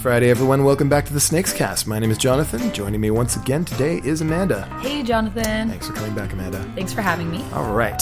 Friday, everyone. Welcome back to the Snakes Cast. My name is Jonathan. Joining me once again today is Amanda. Hey, Jonathan. Thanks for coming back, Amanda. Thanks for having me. All right.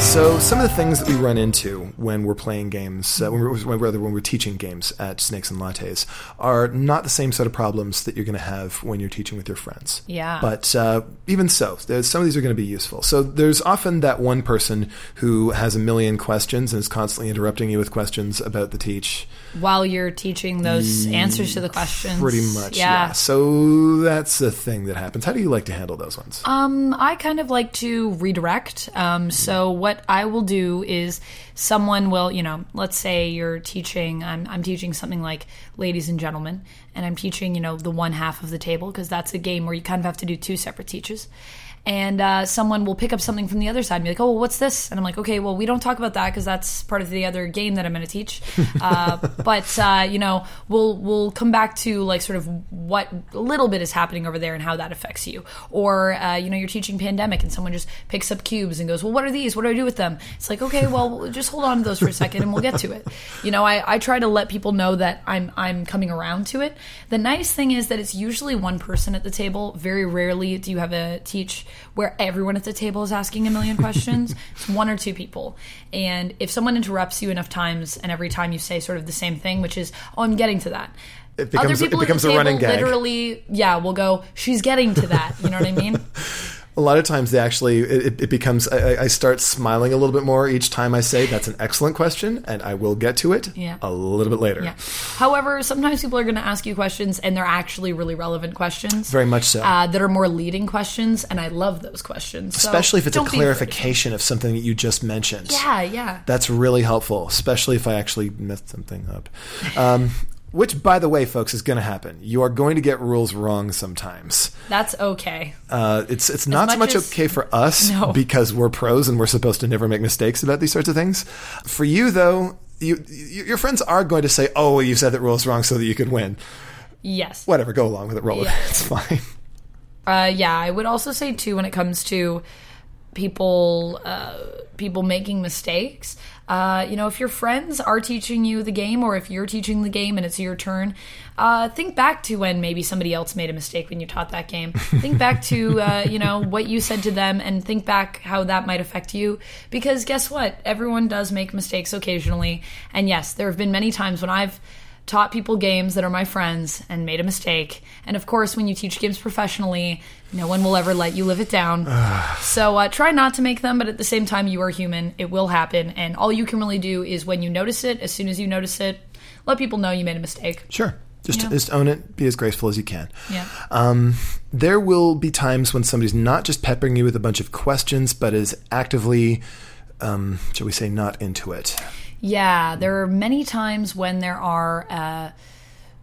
So, some of the things that we run into when we're playing games, uh, when we're, rather when we're teaching games at Snakes and Lattes, are not the same set of problems that you're going to have when you're teaching with your friends. Yeah. But uh, even so, some of these are going to be useful. So, there's often that one person who has a million questions and is constantly interrupting you with questions about the teach. While you're teaching those answers to the questions. Pretty much, yeah. So, that's the thing that happens. How do you like to handle those ones? Um, I kind of like to redirect. Um, so what I will do is someone will, you know, let's say you're teaching, I'm, I'm teaching something like ladies and gentlemen, and I'm teaching, you know, the one half of the table because that's a game where you kind of have to do two separate teaches. And uh, someone will pick up something from the other side and be like, oh, well, what's this? And I'm like, okay, well, we don't talk about that because that's part of the other game that I'm going to teach. Uh, but, uh, you know, we'll, we'll come back to like sort of what a little bit is happening over there and how that affects you. Or, uh, you know, you're teaching pandemic and someone just picks up cubes and goes, well, what are these? What do I do with them? It's like, okay, well, just hold on to those for a second and we'll get to it. You know, I, I try to let people know that I'm, I'm coming around to it. The nice thing is that it's usually one person at the table. Very rarely do you have a teach where everyone at the table is asking a million questions. it's one or two people. And if someone interrupts you enough times and every time you say sort of the same thing, which is, oh, I'm getting to that. It becomes, Other people it becomes at the a running table gag. literally, yeah, we'll go, she's getting to that. You know what I mean? A lot of times, they actually it, it becomes. I, I start smiling a little bit more each time I say that's an excellent question, and I will get to it Yeah. a little bit later. Yeah. However, sometimes people are going to ask you questions and they're actually really relevant questions. Very much so. Uh, that are more leading questions, and I love those questions. So especially if it's a don't be afraid. clarification of something that you just mentioned. Yeah, yeah. That's really helpful, especially if I actually messed something up. Um, which, by the way, folks, is going to happen. You are going to get rules wrong sometimes. That's okay. Uh, it's it's not so much much as- okay for us No. because we're pros and we're supposed to never make mistakes about these sorts of things. For you, though, you, you your friends are going to say, "Oh, you said that rule's wrong so that you could win." Yes. Whatever, go along with it. Roll with it. It's fine. Uh, yeah, I would also say too when it comes to people uh, people making mistakes. Uh, you know, if your friends are teaching you the game, or if you're teaching the game and it's your turn, uh, think back to when maybe somebody else made a mistake when you taught that game. think back to uh, you know what you said to them, and think back how that might affect you. Because guess what? Everyone does make mistakes occasionally, and yes, there have been many times when I've taught people games that are my friends and made a mistake. And of course, when you teach games professionally, no one will ever let you live it down. so uh, try not to make them, but at the same time, you are human. It will happen. And all you can really do is when you notice it, as soon as you notice it, let people know you made a mistake. Sure. Just, Yeah. just own it. Be as graceful as you can. Yeah. Um, there will be times when somebody's not just peppering you with a bunch of questions, but is actively, um, shall we say, not into it. Yeah, there are many times when there are uh,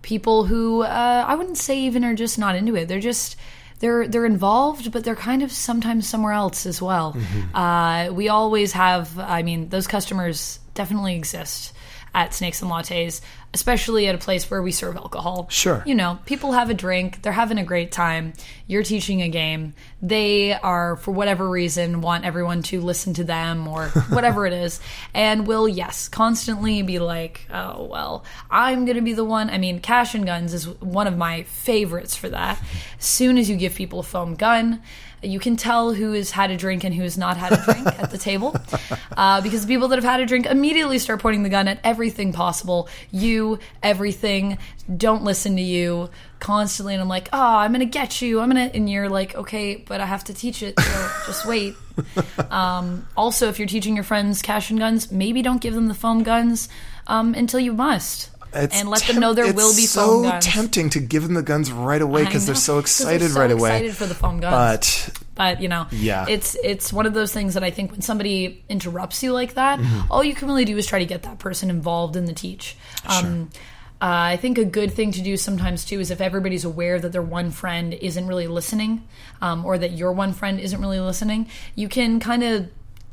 people who uh, I wouldn't say even are just not into it. They're just they're they're involved, but they're kind of sometimes somewhere else as well. Uh, we always have. I mean, those customers definitely exist at Snakes and Lattes, especially at a place where we serve alcohol. Sure. You know, people have a drink, they're having a great time. You're teaching a game. They are, for whatever reason, want everyone to listen to them or whatever it is. And will, yes, constantly be like, oh, well, I'm going to be the one. I mean, Cash and Guns is one of my favorites for that. As soon as you give people a foam gun, you can tell who has had a drink and who has not had a drink at the table uh, because the people that have had a drink immediately start pointing the gun at everything possible you everything don't listen to you constantly. And i'm like oh i'm gonna get you i'm gonna and you're like okay but i have to teach it so just wait. Um, also if you're teaching your friends cash and guns maybe don't give them the foam guns um, until you must. It's and let temp- them know there will be so foam guns. tempting to give them the guns right away because they're so so 'cause they're excited so right away. excited for the foam guns. But but you know Yeah. it's it's one of those things that i think when somebody interrupts you like that Mm-hmm. all you can really do is try to get that person involved in the teach um, uh, I think a good thing to do sometimes too is if everybody's aware that their one friend isn't really listening, um, or that your one friend isn't really listening, you can kind of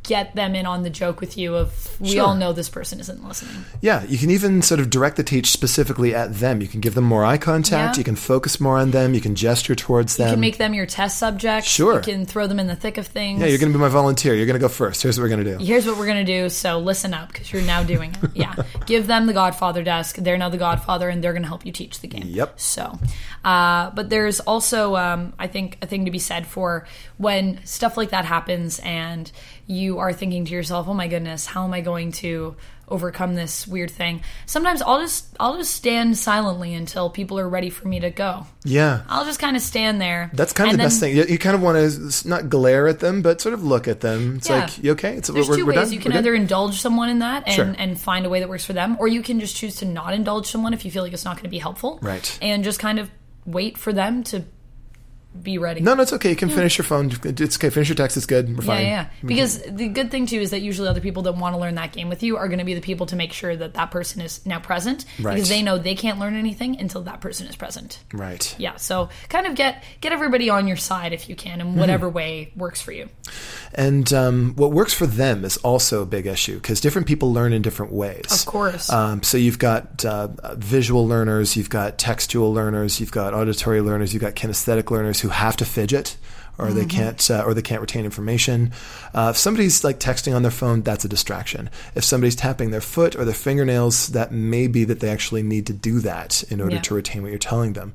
get them in on the joke with you of we Sure. all know this person isn't listening. Yeah, you can even sort of direct the teach specifically at them. You can give them more eye contact. Yeah. You can focus more on them. You can gesture towards them. You can make them your test subject. Sure. You can throw them in the thick of things. yeah, you're going to be my volunteer. You're going to go first. Here's what we're going to do. Here's what we're gonna do. So listen up, because you're now doing it. Yeah, give them the Godfather desk. They're now the Godfather, and they're gonna help you teach the game. Yep. So, uh, but there's also, um, I think, a thing to be said for when stuff like that happens, and you are thinking to yourself, "Oh my goodness, how am I going to?" overcome this weird thing sometimes i'll just i'll just stand silently until people are ready for me to go Yeah. i'll just kind of stand there That's kind of the best thing. You, you kind of want to not glare at them, but sort of look at them. It's Yeah. like, you okay? It's, There's we're, 2 we're ways done? you can We're good? either indulge someone in that and, Sure. and find a way that works for them, or you can just choose to not indulge someone if you feel like it's not going to be helpful. Right. And just kind of wait for them to be ready. No, no, it's okay. You can finish your phone. It's okay. Finish your text. It's good. We're Yeah, fine. yeah. Because the good thing too is that usually other people that want to learn that game with you are going to be the people to make sure that that person is now present Right. because they know they can't learn anything until that person is present. Right. Yeah, so kind of get get everybody on your side if you can in whatever way works for you. And um, what works for them is also a big issue because different people learn in different ways. Of course. Um, so you've got uh, visual learners, you've got textual learners, you've got auditory learners, you've got kinesthetic learners who have to fidget. Or Mm-hmm. they can't, uh, or they can't retain information. Uh, if somebody's like texting on their phone, that's a distraction. If somebody's tapping their foot or their fingernails, that may be that they actually need to do that in order Yeah. to retain what you're telling them.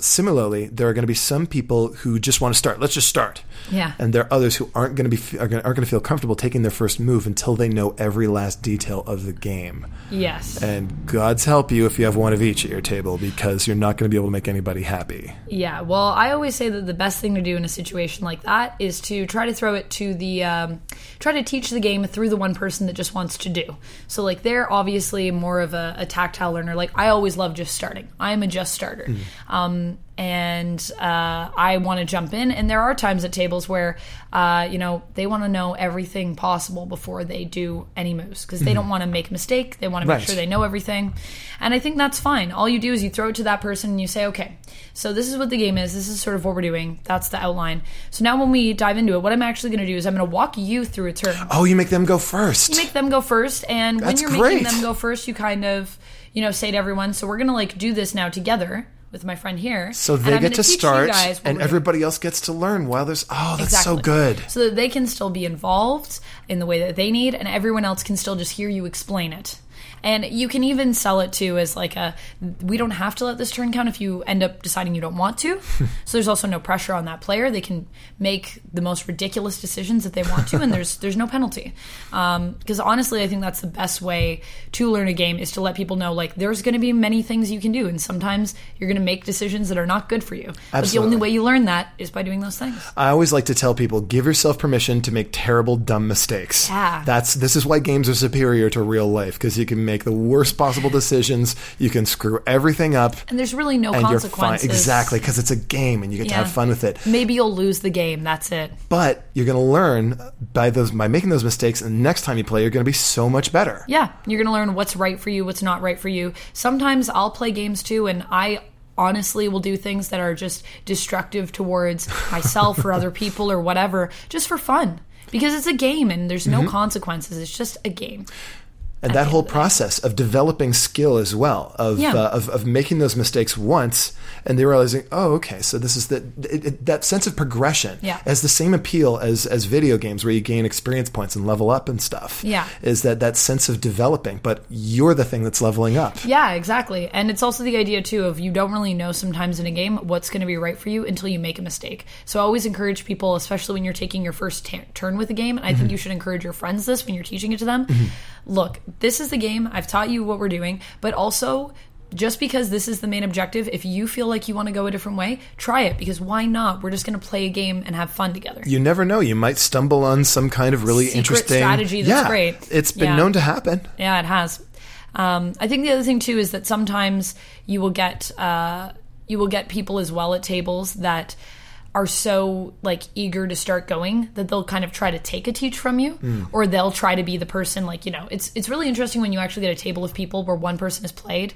Similarly, there are going to be some people who just want to start. Let's just start. Yeah. And there are others who aren't going to be are going, aren't going to feel comfortable taking their first move until they know every last detail of the game. yes. And God's help you if you have one of each at your table because you're not going to be able to make anybody happy. Yeah, well, I always say that the best thing to do in a situation like that is to try to throw it to the, um, try to teach the game through the one person that just wants to do. So, like, they're obviously more of a, a tactile learner. Like, I always love just starting. I am a just starter. Um, and uh, I want to jump in. And there are times at tables where, uh, you know, they want to know everything possible before they do any moves because they don't want to make a mistake. They want to make Right. sure they know everything. And I think that's fine. All you do is you throw it to that person and you say, okay, so this is what the game is. This is sort of what we're doing. That's the outline. So now when we dive into it, what I'm actually going to do is I'm going to walk you through a turn. Oh, you make them go first. You make them go first. And when you're great. making them go first, you kind of, you know, say to everyone, so we're going to like do this now together with my friend here. so they get to start, and doing. everybody else gets to learn while there's. Oh, that's so good. So that they can still be involved in the way that they need, and everyone else can still just hear you explain it. And you can even sell it too as like a we don't have to let this turn count if you end up deciding you don't want to. so there's also no pressure on that player. They can make the most ridiculous decisions that they want to, and there's there's no penalty. Um, because honestly, I think that's the best way to learn a game is to let people know like there's going to be many things you can do, and sometimes you're going to make decisions that are not good for you. But the only way you learn that is by doing those things. I always like to tell people give yourself permission to make terrible, dumb mistakes. Yeah. That's this is why games are superior to real life because you can make the worst possible decisions. You can screw everything up, And there's really no and you're fine. consequences. Exactly because it's a game and you get to have fun with it. Maybe you'll lose the game. That's it. But you're going to learn by those by making those mistakes, and next time you play, you're going to be so much better. Yeah, you're going to learn what's right for you, what's not right for you. Sometimes I'll play games too, and I honestly will do things that are just destructive towards myself or other people or whatever, just for fun. Because it's a game and there's Mm-hmm. no consequences. It's just a game. And that whole process of developing skill as well of, Yeah. uh, of of making those mistakes once and then realizing oh okay so this is the it, it, that sense of progression Yeah. has the same appeal as as video games where you gain experience points and level up and stuff Yeah. is that that sense of developing but you're the thing that's leveling up Yeah, exactly. And it's also the idea too of you don't really know sometimes in a game what's going to be right for you until you make a mistake. So I always encourage people, especially when you're taking your first ta turn with a game, and I think you should encourage your friends this when you're teaching it to them. Look, this is the game. I've taught you what we're doing, but also just because this is the main objective, if you feel like you want to go a different way, try it because why not? We're just going to play a game and have fun together. you never know you might stumble on some kind of really Secret interesting strategy that's yeah, great. it's been Yeah. known to happen Yeah, it has. Um, I think the other thing too is that sometimes you will get uh, you will get people as well at tables that are so like eager to start going that they'll kind of try to take a teach from you hmm. or they'll try to be the person like you know it's it's really interesting when you actually get a table of people where one person has played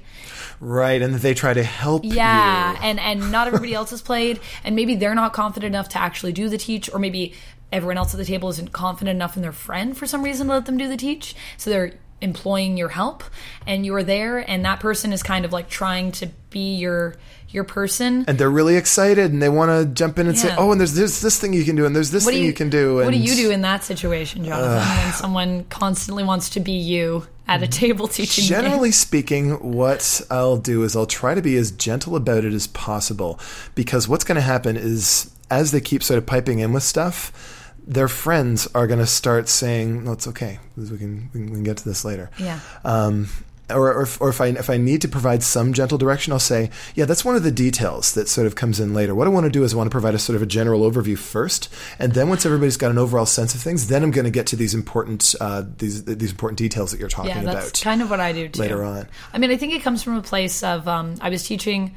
right and they try to help yeah you and and not everybody else has played and maybe they're not confident enough to actually do the teach or maybe everyone else at the table isn't confident enough in their friend for some reason to let them do the teach. So they're employing your help and you're there and that person is kind of like trying to be your your person. And they're really excited and they want to jump in and say oh and there's this this thing you can do and there's this thing you, can do and what do you do in that situation jonathan when someone constantly wants to be you at a mm. table teaching? Generally speaking, what I'll do is I'll try to be as gentle about it as possible because what's going to happen is as they keep sort of piping in with stuff, their friends are going to start saying, "No, it's okay. We can we can, get to this later." Yeah. Um, or, or, if, or if I if I need to provide some gentle direction, I'll say, yeah, that's one of the details that sort of comes in later. What I want to do is I want to provide a sort of a general overview first, and then once everybody's got an overall sense of things, then I'm going to get to these important uh, these these important details that you're talking about. yeah that's about kind of what i do too later on. I mean, I think it comes from a place of um, I was teaching,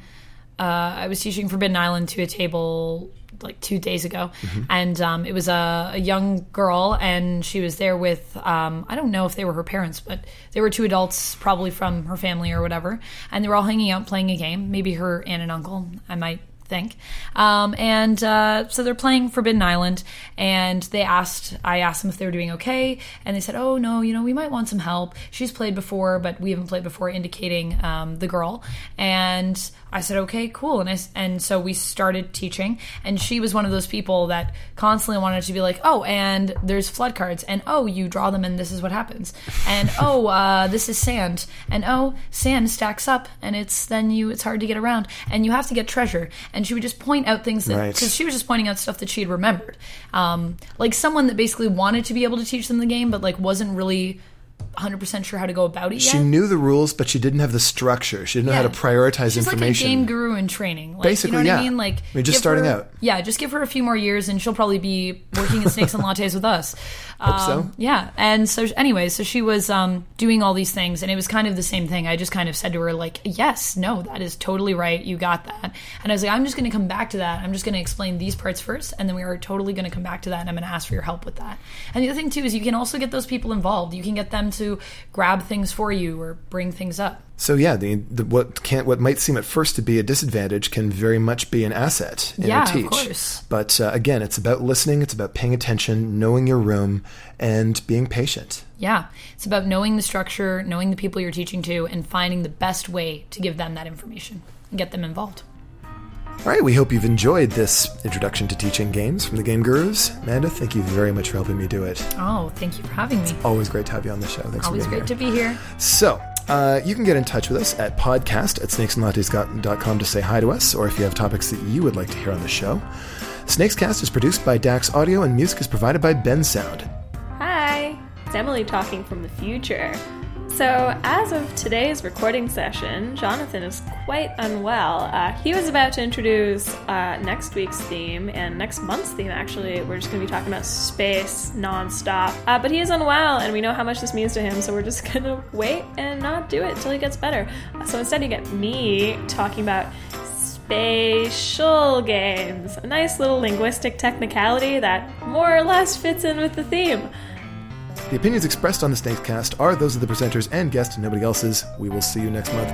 uh, I was teaching Forbidden Island to a table like two days ago, Mm-hmm. and um, it was a, a young girl, and she was there with um, I don't know if they were her parents, but they were two adults, probably from her family or whatever, and they were all hanging out playing a game. Maybe her aunt and uncle, I might think. Um, and uh, so they're playing Forbidden Island, and they asked, I asked them if they were doing okay, and they said, "Oh no, you know, we might want some help. She's played before, but we haven't played before," indicating um, the girl. And I said, "Okay, cool." And I and so we started teaching, and she was one of those people that constantly wanted to be like, "Oh, and there's flood cards, and oh, you draw them, and this is what happens, and oh, uh, this is sand, and oh, sand stacks up, and it's then you it's hard to get around, and you have to get treasure." And she would just point out things that Right. because she was just pointing out stuff that she had remembered, um, like someone that basically wanted to be able to teach them the game, but like wasn't really 100% sure how to go about it yet. She knew the rules, but she didn't have the structure. She didn't know how to prioritize She's information. like a game guru in training. Like, Basically, you know what yeah. I mean? Like, I mean, just give starting her- out. Yeah, just give her a few more years, and she'll probably be working at Snakes and Lattes with us. Hope so. Um, Yeah, and so anyway, so she was um, doing all these things, and it was kind of the same thing. I just kind of said to her like, "Yes, no, that is totally right. You got that." And I was like, "I'm just going to come back to that. I'm just going to explain these parts first, and then we are totally going to come back to that, and I'm going to ask for your help with that." And the other thing too is you can also get those people involved. You can get them to grab things for you or bring things up. So yeah, the, the what can what might seem at first to be a disadvantage can very much be an asset in Yeah, a of teach. course. But uh, again, it's about listening. It's about paying attention, knowing your room, and being patient. Yeah, it's about knowing the structure, knowing the people you're teaching to, and finding the best way to give them that information and get them involved. All right, we hope you've enjoyed this introduction to teaching games from the Game Gurus. Amanda, thank you very much for helping me do it. Oh, thank you for having me. Always great to have you on the show. Thanks Always for being great here. to be here. So, uh, you can get in touch with us at podcast at snakesandlattes.com to say hi to us, or if you have topics that you would like to hear on the show. Snakescast is produced by Dax Audio, and music is provided by Bensound. Hi, it's Emily talking from the future. So, as of today's recording session, Jonathan is quite unwell. Uh, he was about to introduce uh, next week's theme and next month's theme, actually. We're just going to be talking about space nonstop. Uh, but he is unwell, and we know how much this means to him, so we're just going to wait and not do it till he gets better. So, instead, you get me talking about spatial games, a nice little linguistic technicality that more or less fits in with the theme. The opinions expressed on the Snakescast are those of the presenters and guests, nobody else's. We will see you next month.